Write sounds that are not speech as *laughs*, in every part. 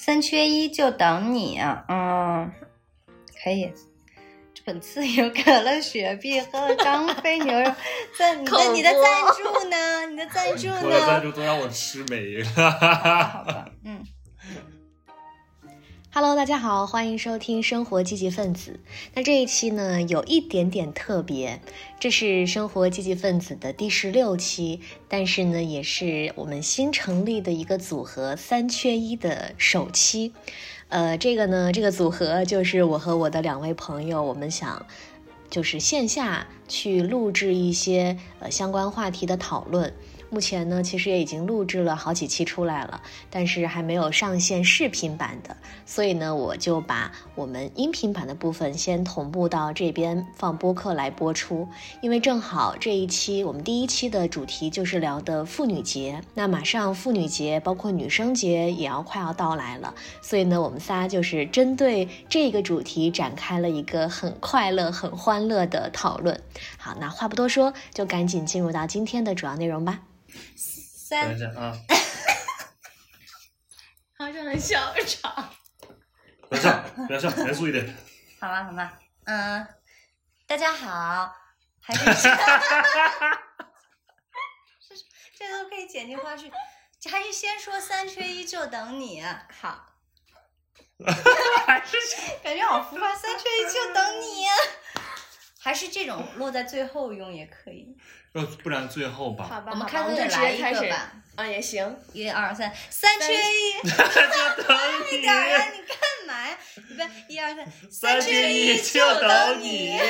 三缺一就等你，啊嗯，可以。这本次有可乐、雪碧和张飞牛肉，赞你的 *laughs* 你的赞助呢？你的赞助呢？我的赞？助都让我吃没了。*laughs* 好吧，嗯，Hello，大家好，欢迎收听《生活积极分子》。那这一期呢，有一点点特别，这是《生活积极分子》的第十六期，但是呢，也是我们新成立的一个组合“三缺一”的首期。呃，这个呢，这个组合就是我和我的两位朋友，我们想就是线下去录制一些呃相关话题的讨论。目前呢，其实也已经录制了好几期出来了，但是还没有上线视频版的，所以呢，我就把我们音频版的部分先同步到这边放播客来播出。因为正好这一期我们第一期的主题就是聊的妇女节，那马上妇女节包括女生节也要快要到来了，所以呢，我们仨就是针对这个主题展开了一个很快乐、很欢乐的讨论。好，那话不多说，就赶紧进入到今天的主要内容吧。三等一下啊，好像很小场。不要笑，不要笑，严肃一点。好吧，好吧，嗯，大家好，还是这 *laughs* 这都可以剪进花絮，还是先说三缺一就等你。好，还是感觉好浮夸，三缺一就等你。还是这种落在最后用也可以。要不然最后吧。吧我们开我们就直会来一接开始个吧。啊，也行。一二三，三缺一，就等快点儿啊！你干嘛呀？预备，一二三，三缺缺一就就等你。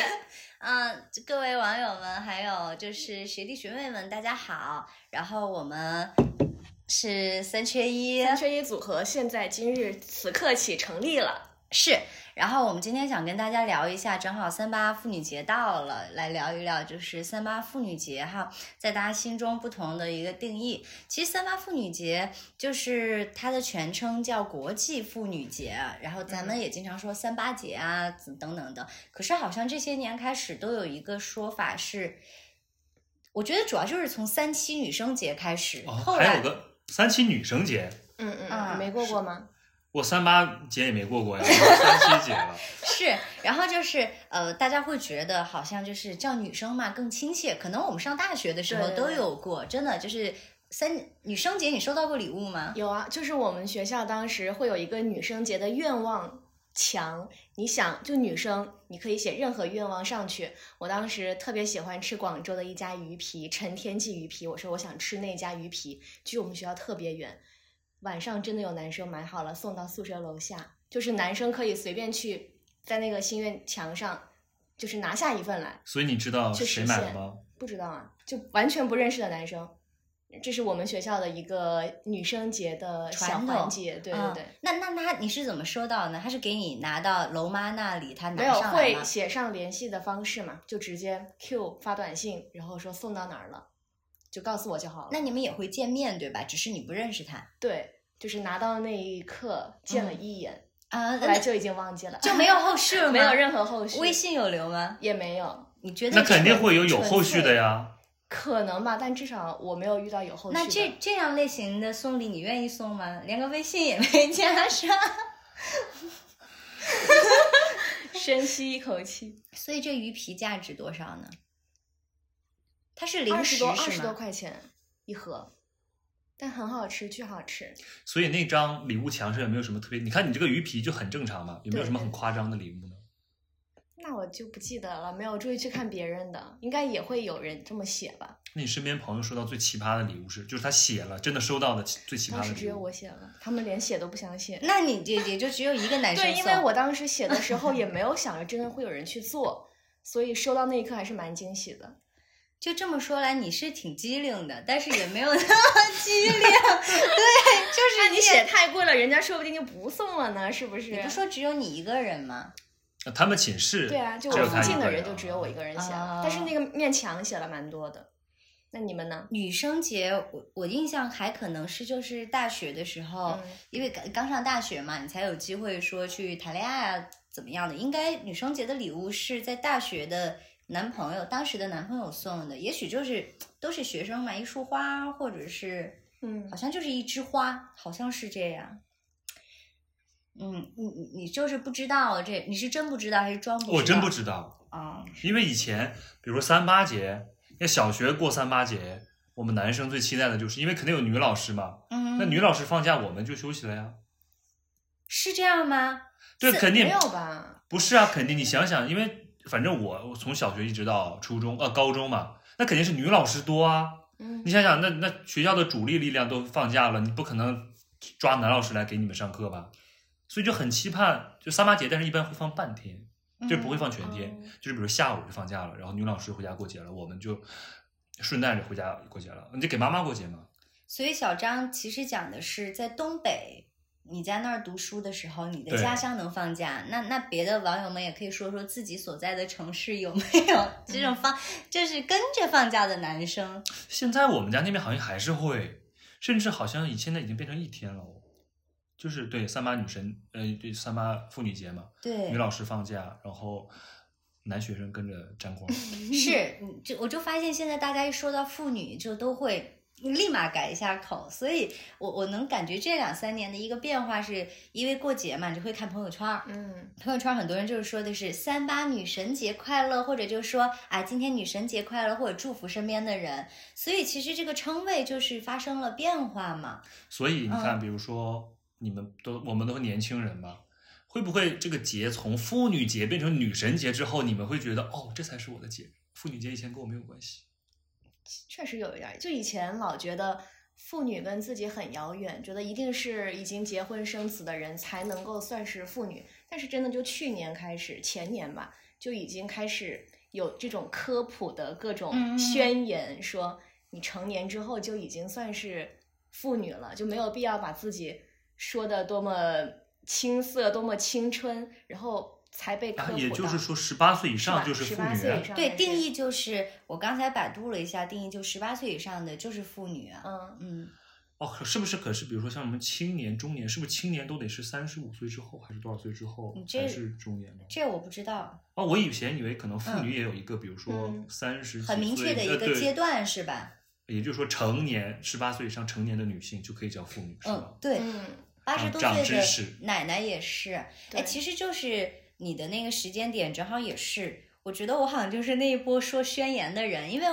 嗯，各位网友们，还有就是学弟学妹们，大家好。然后我们是三缺一，三缺一组合现在今日此刻起成立了。是。然后我们今天想跟大家聊一下，正好三八妇女节到了，来聊一聊就是三八妇女节哈，在大家心中不同的一个定义。其实三八妇女节就是它的全称叫国际妇女节，然后咱们也经常说三八节啊等等的。可是好像这些年开始都有一个说法是，我觉得主要就是从三七女生节开始，哦，后来还有个三七女生节，嗯嗯啊没过过吗？我三八节也没过过呀，三七节了。*laughs* 是，然后就是呃，大家会觉得好像就是叫女生嘛更亲切，可能我们上大学的时候都有过，真的就是三女生节，你收到过礼物吗？有啊，就是我们学校当时会有一个女生节的愿望墙，你想就女生，你可以写任何愿望上去。我当时特别喜欢吃广州的一家鱼皮，陈天记鱼皮，我说我想吃那家鱼皮，距我们学校特别远，晚上真的有男生买好了送到宿舍楼下，就是男生可以随便去在那个心愿墙上，就是拿下一份来。所以你知道去谁实现买的吗？不知道啊，就完全不认识的男生。这是我们学校的一个女生节的小传环节，对对嗯对，那那他你是怎么收到的呢？他是给你拿到楼妈那里，他拿没有上来吗？会写上联系的方式嘛，就直接 Q 发短信，然后说送到哪儿了，就告诉我就好了。那你们也会见面对吧？只是你不认识他对，就是拿到那一刻见了嗯一眼，啊，来就已经忘记了，就没有后续了？*laughs* 没有任何后续，微信有留吗？也没有，你觉得那肯定会有有后续的。呀。可能吧，但至少我没有遇到有后续。那这这样类型的送礼，你愿意送吗？连个微信也没加上。*laughs* 深吸一口气，所以这鱼皮价值多少呢？它是零二食十多二十多？块钱一盒，但很好吃，巨好吃。所以那张礼物墙上有没有什么特别？你看你这个鱼皮就很正常嘛，有没有什么很夸张的礼物呢？那我就不记得了，没有注意去看别人的，应该也会有人这么写吧？那你身边朋友收到最奇葩的礼物是，就是他写了，真的收到的最奇葩的礼物当时只有我。写了，他们连写都不想写。那你也也就只有一个男生对，因为我当时写的时候也没有想着真的会有人去做，所以收到那一刻还是蛮惊喜的。就这么说来，你是挺机灵的，但是也没有那么机灵。*laughs* 对，就是你写太贵了，人家说不定就不送了呢，是不是？你不说只有你一个人吗？他们寝室对啊，就我附近的人就只有我一个人写了，啊但是那个面墙写了蛮多的。那你们呢？女生节，我我印象还可能是就是大学的时候，嗯因为刚刚上大学嘛，你才有机会说去谈恋爱啊，怎么样的？应该女生节的礼物是在大学的男朋友，当时的男朋友送的，也许就是都是学生嘛，一束花，或者是嗯好像就是一枝花，好像是这样。嗯，你你你就是不知道这，你是真不知道还是装不知道？我真不知道，啊、因为以前比如说三八节，那小学过三八节，我们男生最期待的就是，因为肯定有女老师嘛，嗯，那女老师放假我们就休息了呀。是这样吗？对，肯定没有吧？不是啊，肯定你想想，因为反正我我从小学一直到初中呃高中嘛，那肯定是女老师多啊。嗯你想想，那那学校的主力力量都放假了，你不可能抓男老师来给你们上课吧？所以就很期盼，就三八节，但是一般会放半天，就不会放全天，嗯就是比如下午就放假了，然后女老师回家过节了，我们就顺带着回家过节了，你得给妈妈过节嘛。所以小张其实讲的是在东北。你在那儿读书的时候，你的家乡能放假，那那别的网友们也可以说说自己所在的城市有没有 *laughs* 这种放，就是跟着放假的男生。现在我们家那边好像还是会，甚至好像以现在已经变成一天了哦，就是对三八女神，呃，对三八妇女节嘛，对女，老师放假，然后男学生跟着沾光。*laughs* 是，就我就发现现在大家一说到妇女，就都会立马改一下口，所以我我能感觉这两三年的一个变化是，因为过节嘛，你就会看朋友圈儿，嗯朋友圈很多人就是说的是三八女神节快乐，或者就说啊今天女神节快乐，或者祝福身边的人，所以其实这个称谓就是发生了变化嘛。所以你嗯看，比如说你们都我们都是年轻人嘛，会不会这个节从妇女节变成女神节之后，你们会觉得哦，这才是我的节？妇女节以前跟我没有关系。确实有一点儿，就以前老觉得妇女跟自己很遥远，觉得一定是已经结婚生子的人才能够算是妇女。但是真的就去年开始，前年吧，就已经开始有这种科普的各嗯种嗯宣言，说你成年之后就已经算是妇女了，就没有必要把自己说的多么青涩、多么青春，然后才被。也就是说，十八岁以上就是妇18女啊。岁以上对，定义就是我刚才百度了一下，定义就十八岁以上的就是妇女啊。嗯。嗯，哦，可是不是？可是比如说像我们青年、中年，是不是青年都得是三十五岁之后，还是多少岁之后这才是中年呢？这我不知道，哦，我以前以为可能妇女也有一个，比如说嗯三十、很明确的一个阶，段是吧？也就是说成年十八岁以上成年的女性就可以叫妇女，是嗯吧？，对，嗯，八十多岁的奶奶也是，哎，其实就是你的那个时间点正好也是，我觉得我好像就是那一波说宣言的人，因为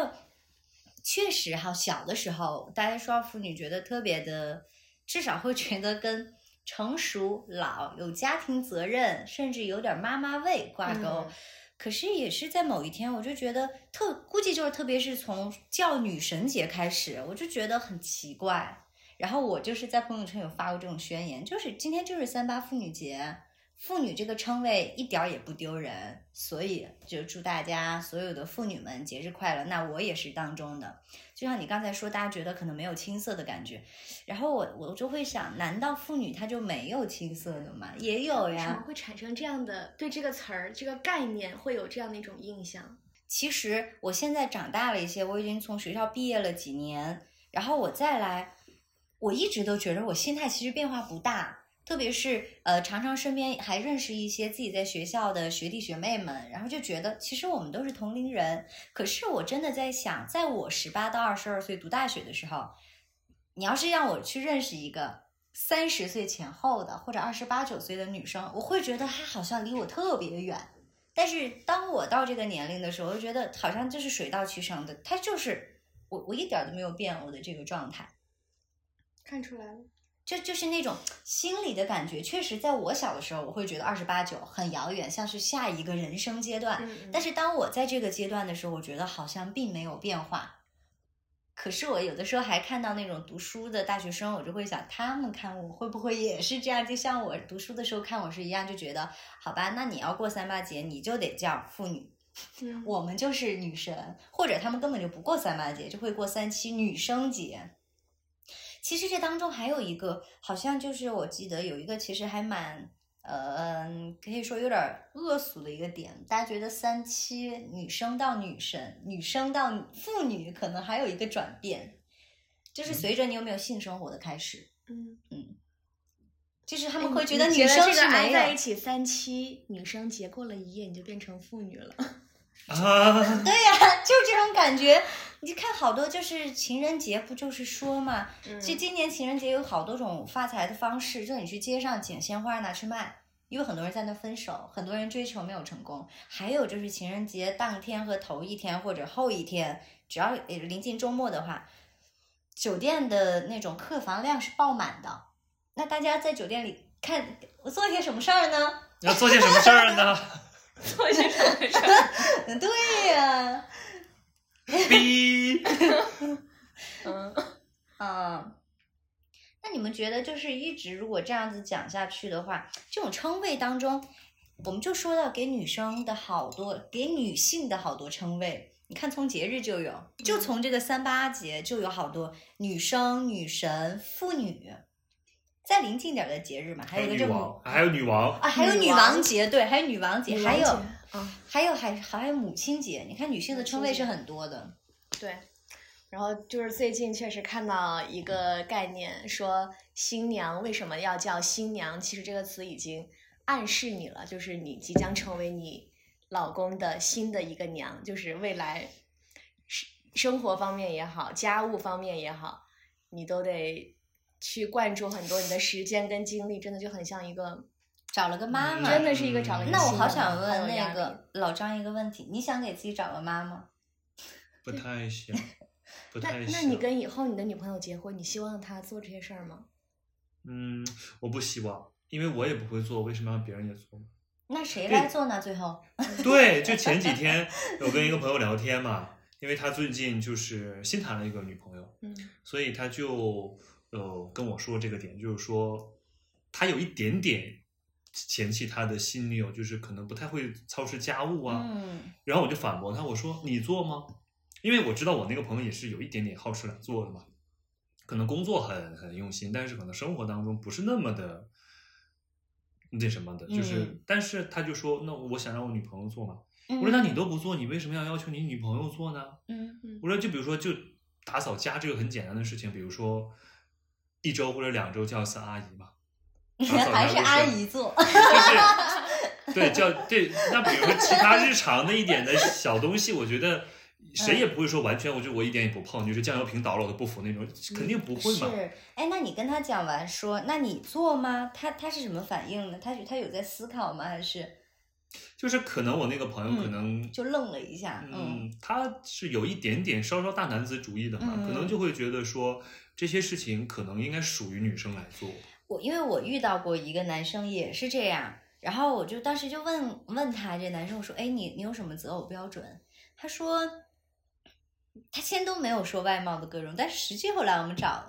确实哈，小的时候大家说到妇女，觉得特别的，至少会觉得跟成熟、老、有家庭责任，甚至有点妈妈味挂钩。嗯可是也是在某一天，我就觉得特估计就是特别是从叫女神节开始，我就觉得很奇怪。然后我就是在朋友圈有发过这种宣言，就是今天就是三八妇女节，妇女这个称谓一点儿也不丢人，所以就祝大家所有的妇女们节日快乐。那我也是当中的，就像你刚才说，大家觉得可能没有青涩的感觉，然后我我就会想，难道妇女她就没有青涩的吗？也有为什么。会产生这样的对这个词儿、这个概念会有这样的一种印象？其实我现在长大了一些，我已经从学校毕业了几年，然后我再来，我一直都觉得我心态其实变化不大。特别是呃，常常身边还认识一些自己在学校的学弟学妹们，然后就觉得其实我们都是同龄人。可是我真的在想，在我十八到二十二岁读大学的时候，你要是让我去认识一个三十岁前后的或者二十八九岁的女生，我会觉得她好像离我特别远。但是当我到这个年龄的时候，我就觉得好像就是水到渠成的，她就是我，我一点都没有变我的这个状态。看出来了，就就是那种心里的感觉，确实在我小的时候，我会觉得二十八九很遥远，像是下一个人生阶段。嗯但是当我在这个阶段的时候，我觉得好像并没有变化。可是我有的时候还看到那种读书的大学生，我就会想，他们看我会不会也是这样？就像我读书的时候看我是一样，就觉得好吧，那你要过三八节，你就得叫妇女，嗯我们就是女神，或者他们根本就不过三八节，就会过三七女生节。其实这当中还有一个，好像就是我记得有一个，其实还蛮，呃，可以说有点恶俗的一个点。大家觉得三七女生到女神，女生到妇女，可能还有一个转变，就是随着你有没有性生活的开始，嗯嗯，就是他们会觉得女生是这个挨没有。在一起三七，女生节过了一夜，你就变成妇女了。*laughs* 啊，对呀、就是这种感觉。你看好多就是情人节，不就是说嘛？嗯其实今年情人节有好多种发财的方式，就你去街上捡鲜花拿去卖，因为很多人在那分手，很多人追求没有成功。还有就是情人节当天和头一天或者后一天，只要呃临近周末的话，酒店的那种客房量是爆满的。那大家在酒店里看我做些什么事儿呢？要做些什么事儿呢？*laughs* 做些什么事儿？*laughs* 对呀、*laughs* 逼，*laughs* 嗯，嗯，那你们觉得，就是一直如果这样子讲下去的话，这种称谓当中，我们就说到给女生的好多，给女性的好多称谓。你看，从节日就有，就从这个三八节就有好多女生、女神、妇女。再临近点的节日嘛，还有一个这女母王，还有女王，啊，还有女王节，对，还有女王节，还有啊，还有还还有母亲节。你看女性的称谓是很多的。对。然后就是最近确实看到一个概念，说新娘为什么要叫新娘？其实这个词已经暗示你了，就是你即将成为你老公的新的一个娘，就是未来生生活方面也好，家务方面也好，你都得去灌注很多你的时间跟精力，真的就很像一个，找了个妈妈，真的是一个找了一个那我好想问那个老张一个问题，你想给自己找个妈吗？不太 *laughs* 想，不那太想。那你跟以后你的女朋友结婚，你希望她做这些事儿吗？嗯，我不希望，因为我也不会做，为什么让别人也做呢？那谁来做呢？最后，对，就前几天我跟一个朋友聊天嘛，因为他最近就是新谈了一个女朋友，嗯所以他就呃跟我说这个点，就是说他有一点点嫌弃他的新女友，就是可能不太会操持家务啊。嗯然后我就反驳他，我说你做吗？因为我知道我那个朋友也是有一点点好吃懒做的嘛，可能工作很很用心，但是可能生活当中不是那么的那什么的，就是，嗯但是他就说，那我想让我女朋友做嘛。嗯，我说那你都不做，你为什么要要求你女朋友做呢？嗯我说就比如说就打扫家这个很简单的事情，比如说一周或者两周叫一次阿姨嘛，*laughs* 还是阿姨做，就是对叫对。那比如说其他日常的一点的小东西，我觉得谁也不会说完全，我就我一点也不碰，就是酱油瓶倒了我都不扶那种，肯定不会嘛。是，哎，那你跟他讲完说，那你做吗？他他是什么反应呢？他他有在思考吗？还是就是可能我那个朋友可能就愣了一下？嗯嗯，他是有一点点稍稍大男子主义的嘛，嗯可能就会觉得说这些事情可能应该属于女生来做。我因为我遇到过一个男生也是这样，然后我就当时就问问他这男生我说，哎，你你有什么择偶标准？他说他先都没有说外貌的各种，但是实际后来我们找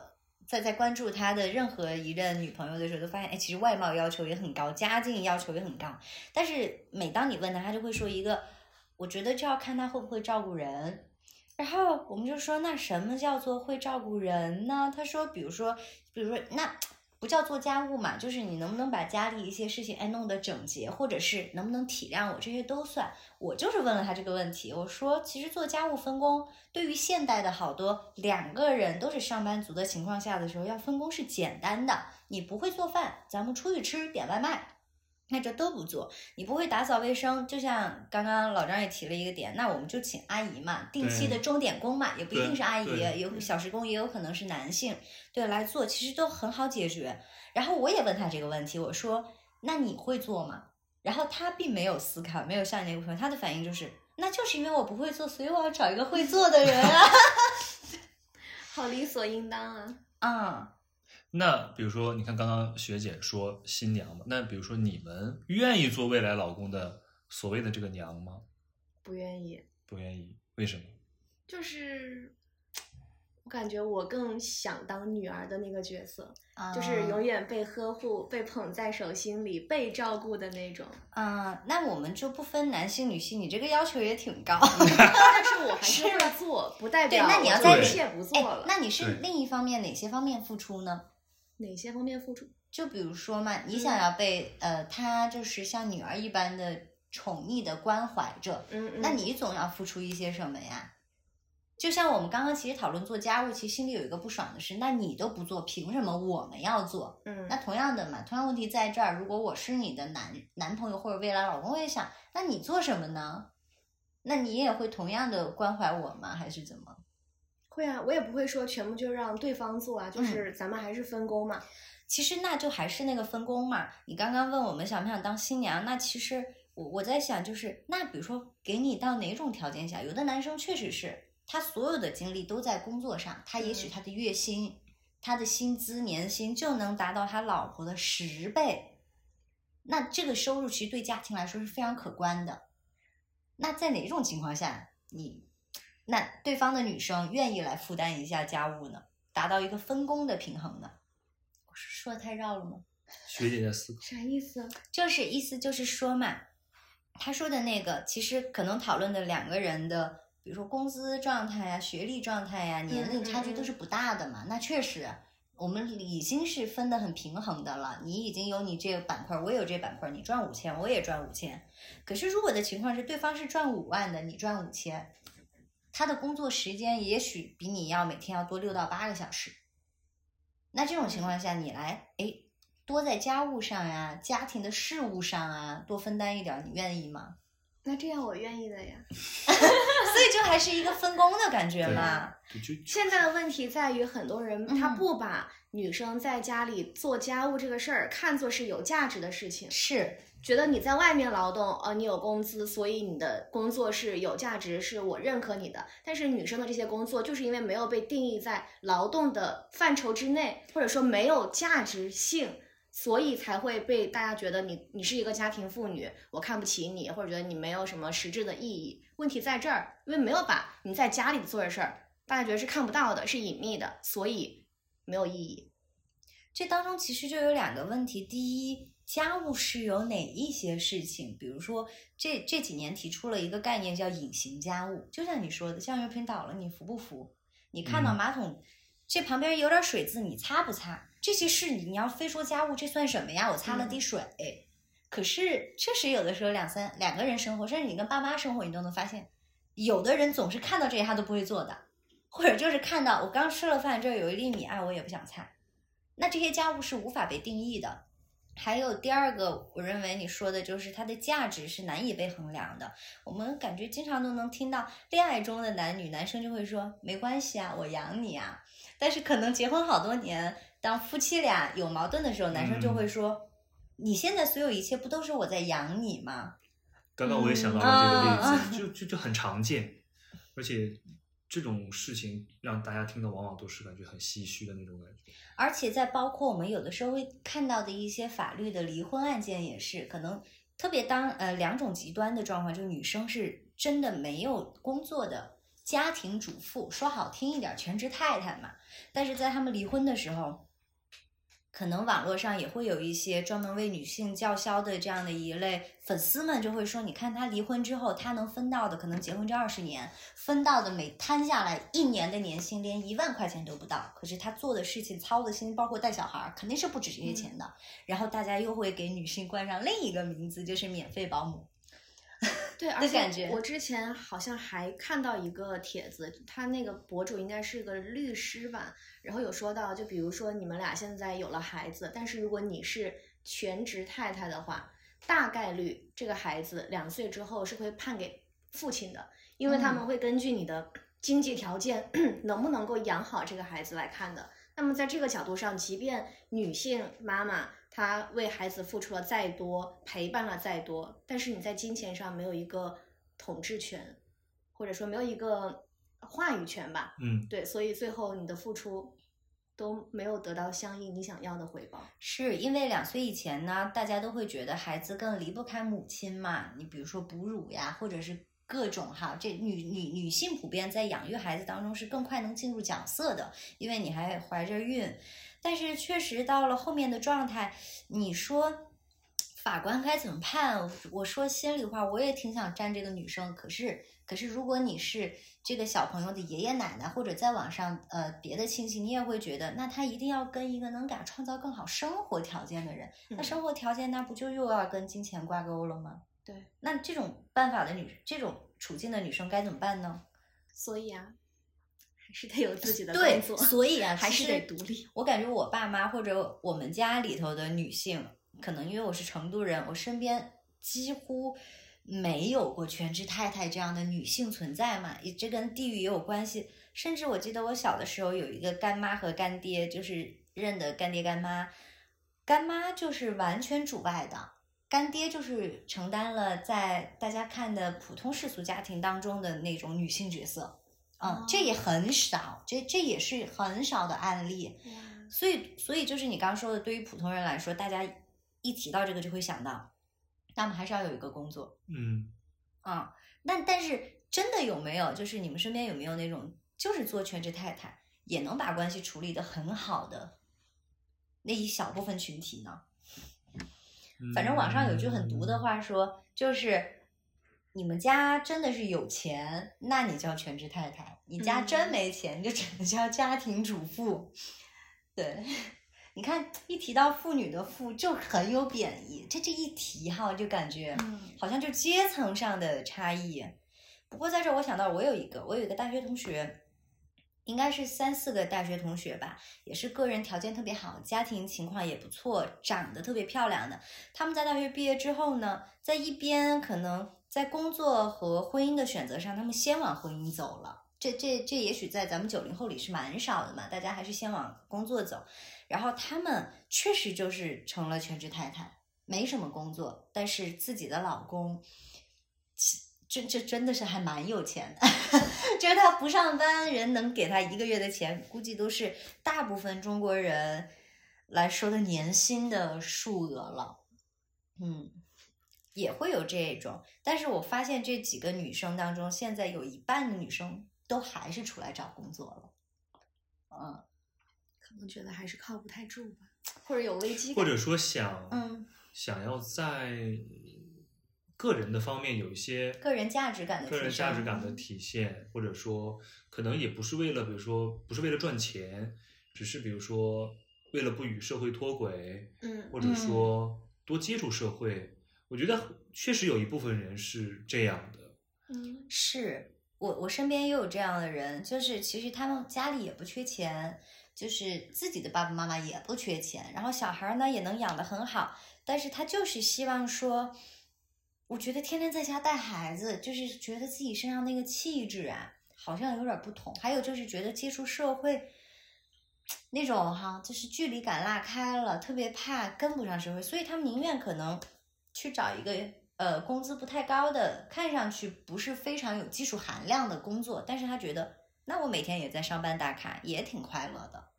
在在关注他的任何一任女朋友的时候，都发现，哎，其实外貌要求也很高，家境要求也很高，但是每当你问他，他就会说一个，我觉得就要看他会不会照顾人。然后我们就说，那什么叫做会照顾人呢？他说，比如说，比如说，那不叫做家务嘛，就是你能不能把家里一些事情哎弄得整洁，或者是能不能体谅我，这些都算。我就是问了他这个问题，我说，其实做家务分工，对于现代的好多两个人都是上班族的情况下的时候，要分工是简单的。你不会做饭，咱们出去吃点外卖。那这都不做，你不会打扫卫生，就像刚刚老张也提了一个点，那我们就请阿姨嘛，定期的钟点工嘛，也不一定是阿姨，有小时工也有可能是男性，对来做，其实都很好解决。然后我也问他这个问题，我说那你会做吗？然后他并没有思考，没有像你那个朋友，他的反应就是，那就是因为我不会做，所以我要找一个会做的人啊。*laughs* 好理所应当啊。嗯，那比如说，你看刚刚学姐说新娘嘛，那比如说你们愿意做未来老公的所谓的这个娘吗？不愿意，不愿意，为什么？就是我感觉我更想当女儿的那个角色，啊就是永远被呵护、被捧在手心里、被照顾的那种。啊、那我们就不分男性女性，你这个要求也挺高。*laughs* 但是我还是会做，不代对表那你要在一切不做哎了。，那你是另一方面哪些方面付出呢？哪些方面付出？就比如说嘛，你嗯想要被、呃，他就是像女儿一般的宠溺的关怀着，嗯嗯，那你总要付出一些什么呀？就像我们刚刚其实讨论做家务，其实心里有一个不爽的是，那你都不做，凭什么我们要做？嗯那同样的嘛，同样问题在这儿，如果我是你的男男朋友或者未来老公，我也想，那你做什么呢？那你也会同样的关怀我吗？还是怎么？会啊，我也不会说全部就让对方做啊，嗯就是咱们还是分工嘛。其实那就还是那个分工嘛。你刚刚问我们想不想当新娘，那其实我我在想，就是那比如说给你到哪种条件下，有的男生确实是他所有的精力都在工作上，他也许嗯他的月薪、他的薪资年薪就能达到他老婆的十倍，那这个收入其实对家庭来说是非常可观的。那在哪种情况下，你那对方的女生愿意来负担一下家务呢？达到一个分工的平衡呢？我是说的太绕了吗？学姐在思考。啥意思？就是意思就是说嘛，他说的那个其实可能讨论的两个人的，比如说工资状态呀、学历状态呀、年龄差距都是不大的嘛。那确实，我们已经是分得很平衡的了。你已经有你这个板块，我也有这板块，你赚五千，我也赚五千。可是如果的情况是对方是赚五万的，你赚五千，他的工作时间也许比你要每天要多六到八个小时。那这种情况下，你来哎多在家务上呀、家庭的事务上啊多分担一点，你愿意吗？那这样我愿意的呀。*laughs* 所以就还是一个分工的感觉嘛。现在的问题在于，很多人他嗯不把女生在家里做家务这个事儿看作是有价值的事情，是，觉得你在外面劳动，呃，你有工资，所以你的工作是有价值，是我认可你的。但是女生的这些工作，就是因为没有被定义在劳动的范畴之内，或者说没有价值性，所以才会被大家觉得你你是一个家庭妇女，我看不起你，或者觉得你没有什么实质的意义。问题在这儿，因为没有把你在家里做的事儿，大家觉得是看不到的，是隐秘的，所以没有意义。这当中其实就有两个问题。第一，家务是有哪一些事情？比如说，这这几年提出了一个概念叫隐形家务，就像你说的，酱油瓶倒了，你扶不扶？你看到嗯马桶、这旁边有点水渍，你擦不擦？这些事你要非说家务，这算什么呀？我擦了滴水。可是确实有的时候两三两个人生活，甚至你跟爸妈生活，你都能发现，有的人总是看到这些他都不会做的，或者就是看到我刚吃了饭，这儿有一粒米，哎，我也不想擦。那这些家务是无法被定义的。还有第二个，我认为你说的就是它的价值是难以被衡量的。我们感觉经常都能听到恋爱中的男女，男生就会说没关系啊，我养你啊。但是可能结婚好多年，当夫妻俩有矛盾的时候，男生就会说，你现在所有一切不都是我在养你吗？刚刚我也想到嗯了这个例啊子，就就就很常见，而且这种事情让大家听的往往都是感觉很唏嘘的那种感觉。而且在包括我们有的时候会看到的一些法律的离婚案件，也是可能特别当呃两种极端的状况，就是女生是真的没有工作的家庭主妇，说好听一点全职太太嘛，但是在他们离婚的时候。可能网络上也会有一些专门为女性叫嚣的这样的一类粉丝们就会说，你看他离婚之后，他能分到的可能结婚这二十年，分到的每摊下来一年的年薪连一万块钱都不到，可是他做的事情、操的心，包括带小孩儿，肯定是不止这些钱的。然后大家又会给女性冠上另一个名字，就是免费保姆。对，而且我之前好像还看到一个帖子，他那个博主应该是个律师吧，然后有说到，就比如说你们俩现在有了孩子，但是如果你是全职太太的话，大概率这个孩子两岁之后是会判给父亲的，因为他们嗯会根据你的经济条件 *clears throat* 能不能够养好这个孩子来看的。那么在这个角度上，即便女性妈妈她为孩子付出了再多，陪伴了再多，但是你在金钱上没有一个统治权，或者说没有一个话语权吧？嗯，对，所以最后你的付出都没有得到相应你想要的回报。是因为两岁以前呢，大家都会觉得孩子更离不开母亲嘛。你比如说哺乳呀，或者是各种哈，这女女女性普遍在养育孩子当中是更快能进入角色的，因为你还怀着孕。但是确实到了后面的状态，你说法官该怎么判？我说心里话，我也挺想站这个女生，可是可是如果你是这个小朋友的爷爷奶奶，或者在网上呃别的亲戚，你也会觉得，那他一定要跟一个能给他创造更好生活条件的人。那嗯生活条件那不就又要跟金钱挂钩了吗？对，那这种办法的女，这种处境的女生该怎么办呢？所以啊，还是得有自己的工作，所以啊，还是得独立。我感觉我爸妈或者我们家里头的女性，可能因为我是成都人，我身边几乎没有过全职太太这样的女性存在嘛，也这跟地域也有关系。甚至我记得我小的时候有一个干妈和干爹，就是认的干爹干妈，干妈就是完全主外的，干爹就是承担了在大家看的普通世俗家庭当中的那种女性角色。嗯，这也很少，这这也是很少的案例。所以，所以就是你刚刚说的，对于普通人来说，大家一提到这个就会想到，他们还是要有一个工作。嗯，啊、那但是真的有没有，就是你们身边有没有那种就是做全职太太也能把关系处理的很好的那一小部分群体呢？反正网上有句很毒的话说，就是你们家真的是有钱，那你叫全职太太；你家真没钱，你就只能叫家庭主妇。对，*laughs* 你看一提到妇女的“妇”，就很有贬义。这这一提哈，就感觉嗯好像就阶层上的差异。不过在这儿我想到，我有一个，我有一个大学同学，应该是三四个大学同学吧，也是个人条件特别好，家庭情况也不错，长得特别漂亮的。他们在大学毕业之后呢，在一边可能在工作和婚姻的选择上，他们先往婚姻走了。这这这也许在咱们九零后里是蛮少的嘛，大家还是先往工作走。然后他们确实就是成了全职太太，没什么工作，但是自己的老公，这这真的是还蛮有钱的，就是他不上班，人能给他一个月的钱，估计都是大部分中国人来说的年薪的数额了。嗯，也会有这种，但是我发现这几个女生当中，现在有一半的女生都还是出来找工作了。嗯可能觉得还是靠不太住吧，或者有危机感。或者说想嗯，想要在个人的方面有一些个人价值感的个人价值感的体现，或者说可能也不是为了，比如说不是为了赚钱，只是比如说为了不与社会脱轨，嗯或者说多接触社会。我觉得确实有一部分人是这样的。嗯是我我身边也有这样的人，就是其实他们家里也不缺钱，就是自己的爸爸妈妈也不缺钱，然后小孩儿呢也能养得很好，但是他就是希望说，我觉得天天在家带孩子，就是觉得自己身上那个气质啊，好像有点不同，还有就是觉得接触社会。那种哈，就是距离感拉开了，特别怕跟不上社会，所以他们宁愿可能去找一个呃工资不太高的，看上去不是非常有技术含量的工作，但是他觉得那我每天也在上班打卡，也挺快乐的。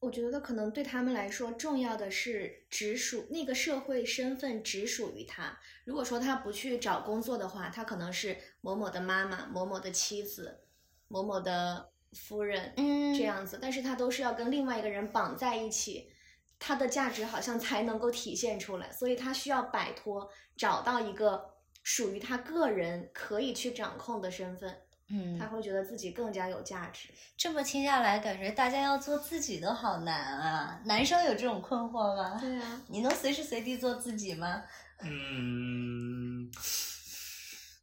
我觉得可能对他们来说，重要的是直属那个社会身份只属于他。如果说他不去找工作的话，他可能是某某的妈妈、某某的妻子、某某的夫人，嗯这样子。但是他都是要跟另外一个人绑在一起，他的价值好像才能够体现出来。所以他需要摆脱，找到一个属于他个人可以去掌控的身份，嗯他，会觉得自己更加有价值。这么听下来，感觉大家要做自己都好难啊。男生有这种困惑吗？对啊，你能随时随地做自己吗？嗯，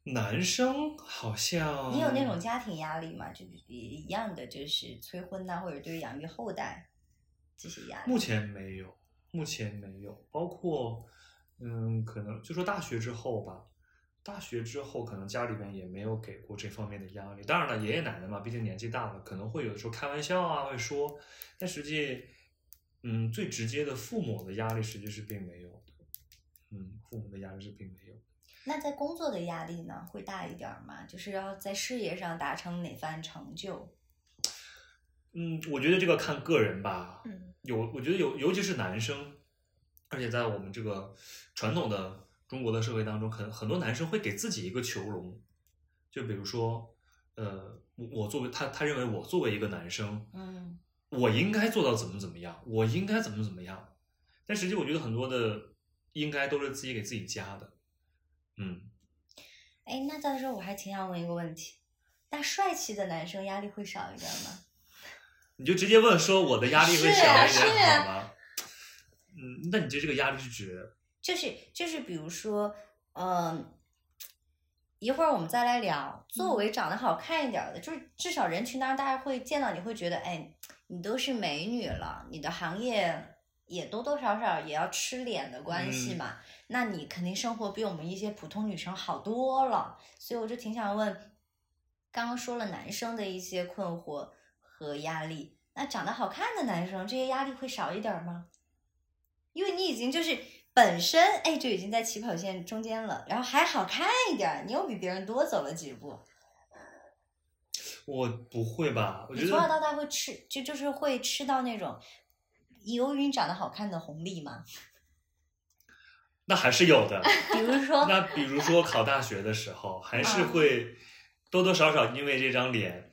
男生好像你有那种家庭压力吗？就是一样的，就是催婚呐、或者对养育后代这些压力。目前没有，目前没有，包括嗯，可能就说大学之后吧，大学之后可能家里边也没有给过这方面的压力。当然了，爷爷奶奶嘛，毕竟年纪大了，可能会有的时候开玩笑啊，会说，但实际，嗯，最直接的父母的压力实际是并没有的，嗯，父母的压力是并没有。那在工作的压力呢，会大一点儿吗？就是要在事业上达成哪番成就？嗯，我觉得这个看个人吧。嗯，有，我觉得有，尤其是男生，而且在我们这个传统的中国的社会当中，很很多男生会给自己一个囚笼，就比如说，呃，我我作为他，他认为我作为一个男生，嗯我应该做到怎么怎么样，我应该怎么怎么样，但实际我觉得很多的应该都是自己给自己加的，嗯，哎，那到时候我还挺想问一个问题：那帅气的男生压力会少一点吗？*laughs* 你就直接问说我的压力会是啊小一点好吗？嗯，那你这这个压力是指？就是就是，比如说，嗯、一会儿我们再来聊，作为长得好看一点儿的，就是至少人群当中大家会见到你会觉得，哎，你都是美女了，你的行业也多多少少也要吃脸的关系嗯嘛。那你肯定生活比我们一些普通女生好多了，所以我就挺想问，刚刚说了男生的一些困惑和压力，那长得好看的男生这些压力会少一点儿吗？因为你已经就是本身哎就已经在起跑线中间了，然后还好看一点儿，你又比别人多走了几步。我不会吧？我觉得从小到大会吃，就就是会吃到那种由于你长得好看的红利吗？*laughs* 那还是有的。*laughs* 比如说，那比如说考大学的时候，还是嗯会多多少少因为这张脸，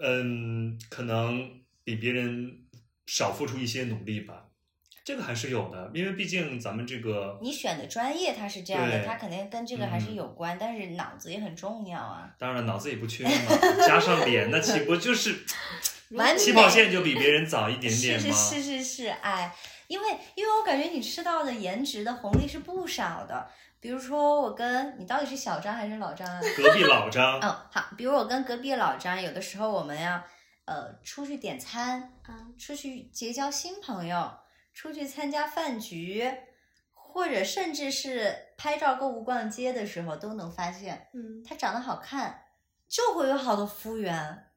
嗯，可能比别人少付出一些努力吧。这个还是有的，因为毕竟咱们这个你选的专业它是这样的，它肯定跟这个还是嗯有关，但是脑子也很重要啊。当然了脑子也不缺嘛，加上脸，那岂不就是 *laughs* 完起跑线就比别人早一点点吗？是是是是是，哎，因为因为我感觉你吃到的颜值的红利是不少的。比如说，我跟你到底是小张还是老张啊？隔壁老张，嗯，好，比如我跟隔壁老张，有的时候我们要呃出去点餐，啊，出去结交新朋友，出去参加饭局，或者甚至是拍照、购物、逛街的时候，都能发现嗯，他长得好看，就会有好多服务员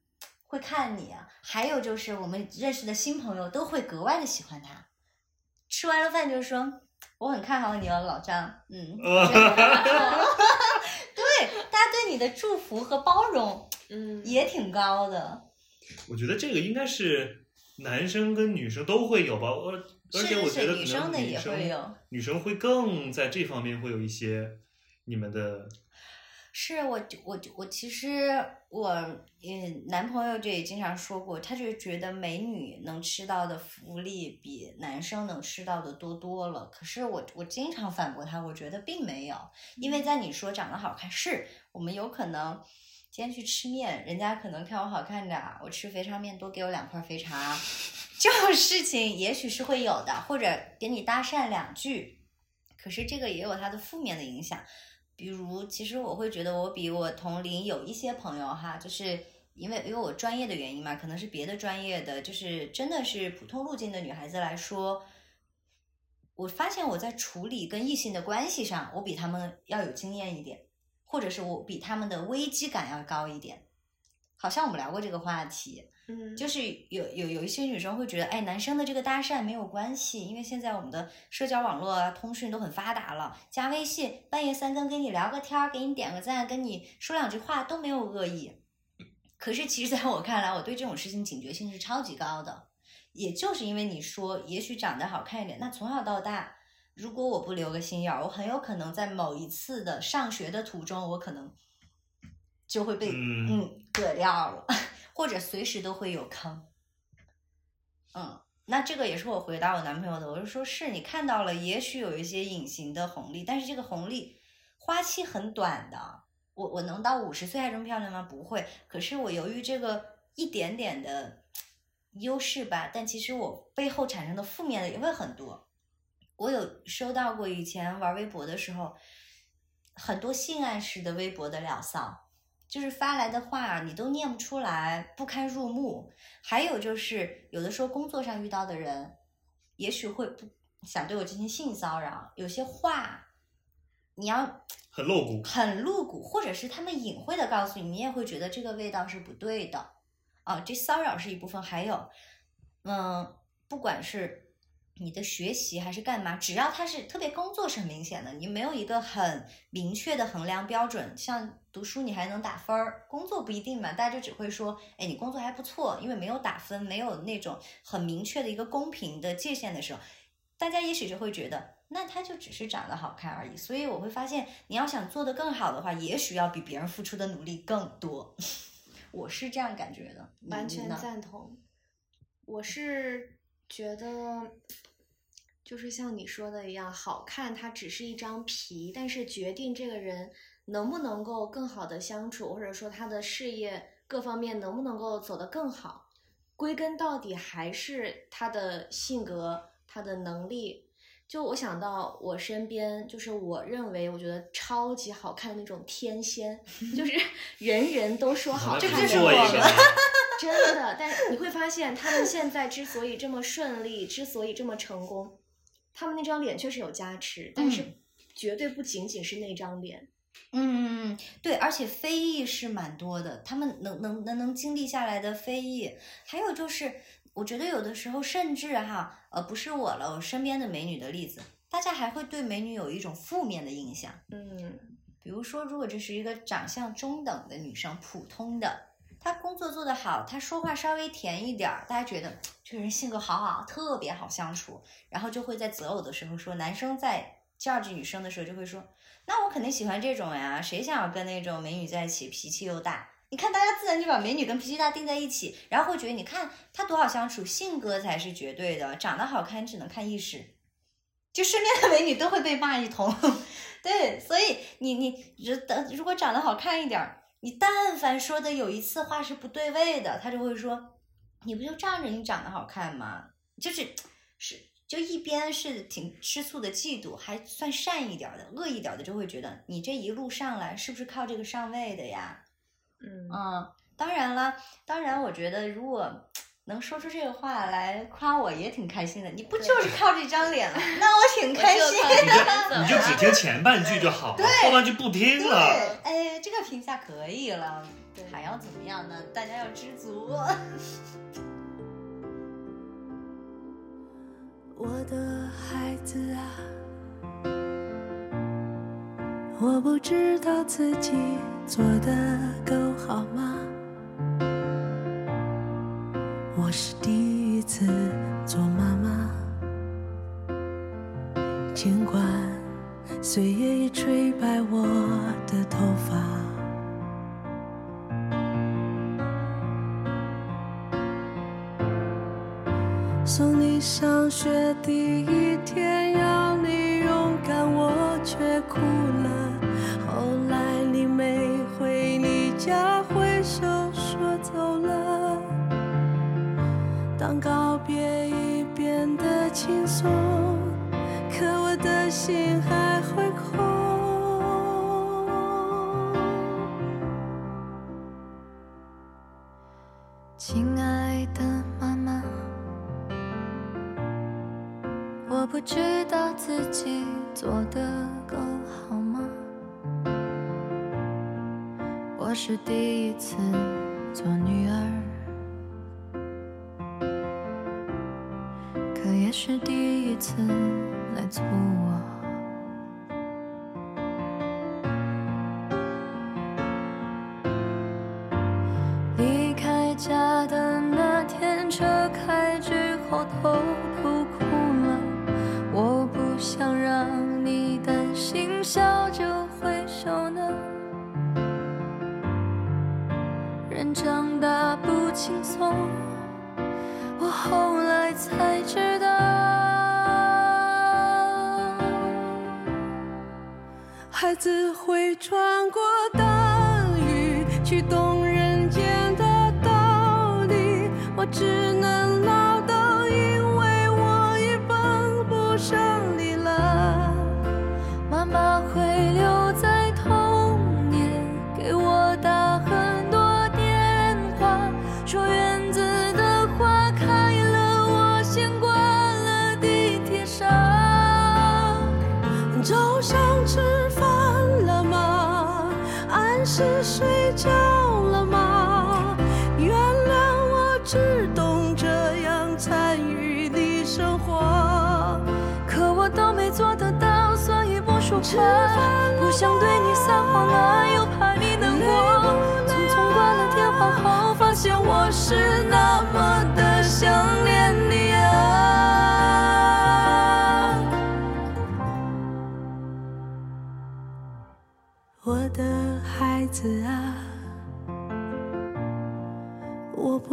会看你啊。还有就是我们认识的新朋友都会格外的喜欢他。吃完了饭就说我很看好你哦，老张，嗯，*laughs* 对，大家对你的祝福和包容嗯，也挺高的。我觉得这个应该是男生跟女生都会有吧，而而且我觉得可女生的也能女生会有女生会更在这方面会有一些你们的是我我我其实我嗯男朋友就也经常说过，他就觉得美女能吃到的福利比男生能吃到的多多了。可是我我经常反驳他，我觉得并没有，因为在你说长得好看，是我们有可能今天去吃面，人家可能看我好看点，我吃肥肠面多给我两块肥肠，这种事情也许是会有的，或者给你搭讪两句，可是这个也有它的负面的影响。比如，其实我会觉得我比我同龄有一些朋友哈，就是因为因为我专业的原因嘛，可能是别的专业的，就是真的是普通路径的女孩子来说，我发现我在处理跟异性的关系上，我比他们要有经验一点，或者是我比他们的危机感要高一点。好像我们聊过这个话题，嗯，就是有有有一些女生会觉得，哎，男生的这个搭讪没有关系，因为现在我们的社交网络啊、通讯都很发达了，加微信半夜三更跟你聊个天儿，给你点个赞，跟你说两句话都没有恶意。可是其实在我看来，我对这种事情警觉性是超级高的。也就是因为你说，也许长得好看一点，那从小到大，如果我不留个心眼儿，我很有可能在某一次的上学的途中，我可能就会被嗯嗯硌掉了，*laughs* 或者随时都会有坑。嗯，那这个也是我回答我男朋友的，我就说是你看到了，也许有一些隐形的红利，但是这个红利花期很短的。我我能到五十岁还这么漂亮吗？不会。可是我由于这个一点点的优势吧，但其实我背后产生的负面的也会很多。我有收到过以前玩微博的时候，很多性暗示的微博的聊骚，就是发来的话你都念不出来，不堪入目。还有就是有的时候工作上遇到的人，也许会不想对我进行性骚扰，有些话你要很露骨。很露骨，或者是他们隐晦的告诉你，你也会觉得这个味道是不对的啊。这骚扰是一部分，还有，嗯，不管是你的学习还是干嘛，只要它是特别工作是很明显的，你没有一个很明确的衡量标准。像读书你还能打分儿，工作不一定嘛，大家就只会说，哎，你工作还不错，因为没有打分，没有那种很明确的一个公平的界限的时候，大家也许就会觉得，那他就只是长得好看而已。所以我会发现，你要想做得更好的话，也许要比别人付出的努力更多。*laughs* 我是这样感觉的，完全赞同。我是觉得，就是像你说的一样，好看它只是一张皮，但是决定这个人能不能够更好的相处，或者说他的事业各方面能不能够走得更好，归根到底还是他的性格、他的能力。就我想到我身边，就是我认为我觉得超级好看的那种天仙，*laughs* 就是人人都说好看的不做一就是我真的，但你会发现，他们现在之所以这么顺利，之所以这么成功，他们那张脸确实有加持，但是嗯。绝对不仅仅是那张脸。嗯，对，而且非议是蛮多的，他们能能能能经历下来的非议，还有就是，我觉得有的时候甚至哈，呃，不是我了，我身边的美女的例子，大家还会对美女有一种负面的印象，嗯，比如说，如果这是一个长相中等的女生，普通的，他工作做得好，他说话稍微甜一点儿，大家觉得这个人性格好好，特别好相处，然后就会在择偶的时候说，男生在 judge 女生的时候就会说，那我肯定喜欢这种呀，谁想要跟那种美女在一起，脾气又大？你看，大家自然就把美女跟脾气大定在一起，然后会觉得，你看她多好相处，性格才是绝对的，长得好看只能看一时。就身边的美女都会被骂一通，*laughs* 对，所以你你如等如果长得好看一点儿，你但凡说的有一次话是不对位的，他就会说，你不就仗着你长得好看吗？就是是就一边是挺吃醋的嫉妒，还算善一点儿的，恶一点儿的就会觉得你这一路上来是不是靠这个上位的呀？嗯嗯，当然了，当然，我觉得如果能说出这个话来夸我，也挺开心的。你不就是靠这张脸了？*laughs* 那我挺开心的。你就只听前半句就好了，后半句不听，了。哎，这个评价可以了。还要怎么样呢？大家要知足。*laughs* 我的孩子啊，我不知道自己做的够好吗？我是第一次做妈妈，尽管岁月我是第一次做女儿，可也是第一次来做我。离开家的那天，车开之后都轻松，我后来才知道。孩子会穿过大雨，去懂人间的道理。我只按时睡觉了吗？原谅我只懂这样参与你生活，可我都没做得到，所以不说话。不想对你撒谎了，又怕你难过。匆匆挂了电话后，发现我是那么的想念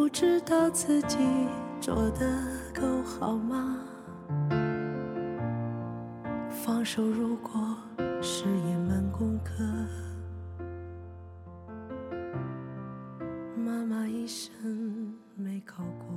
不知道自己做的够好吗？放手如果是一门功课妈妈一生没考过。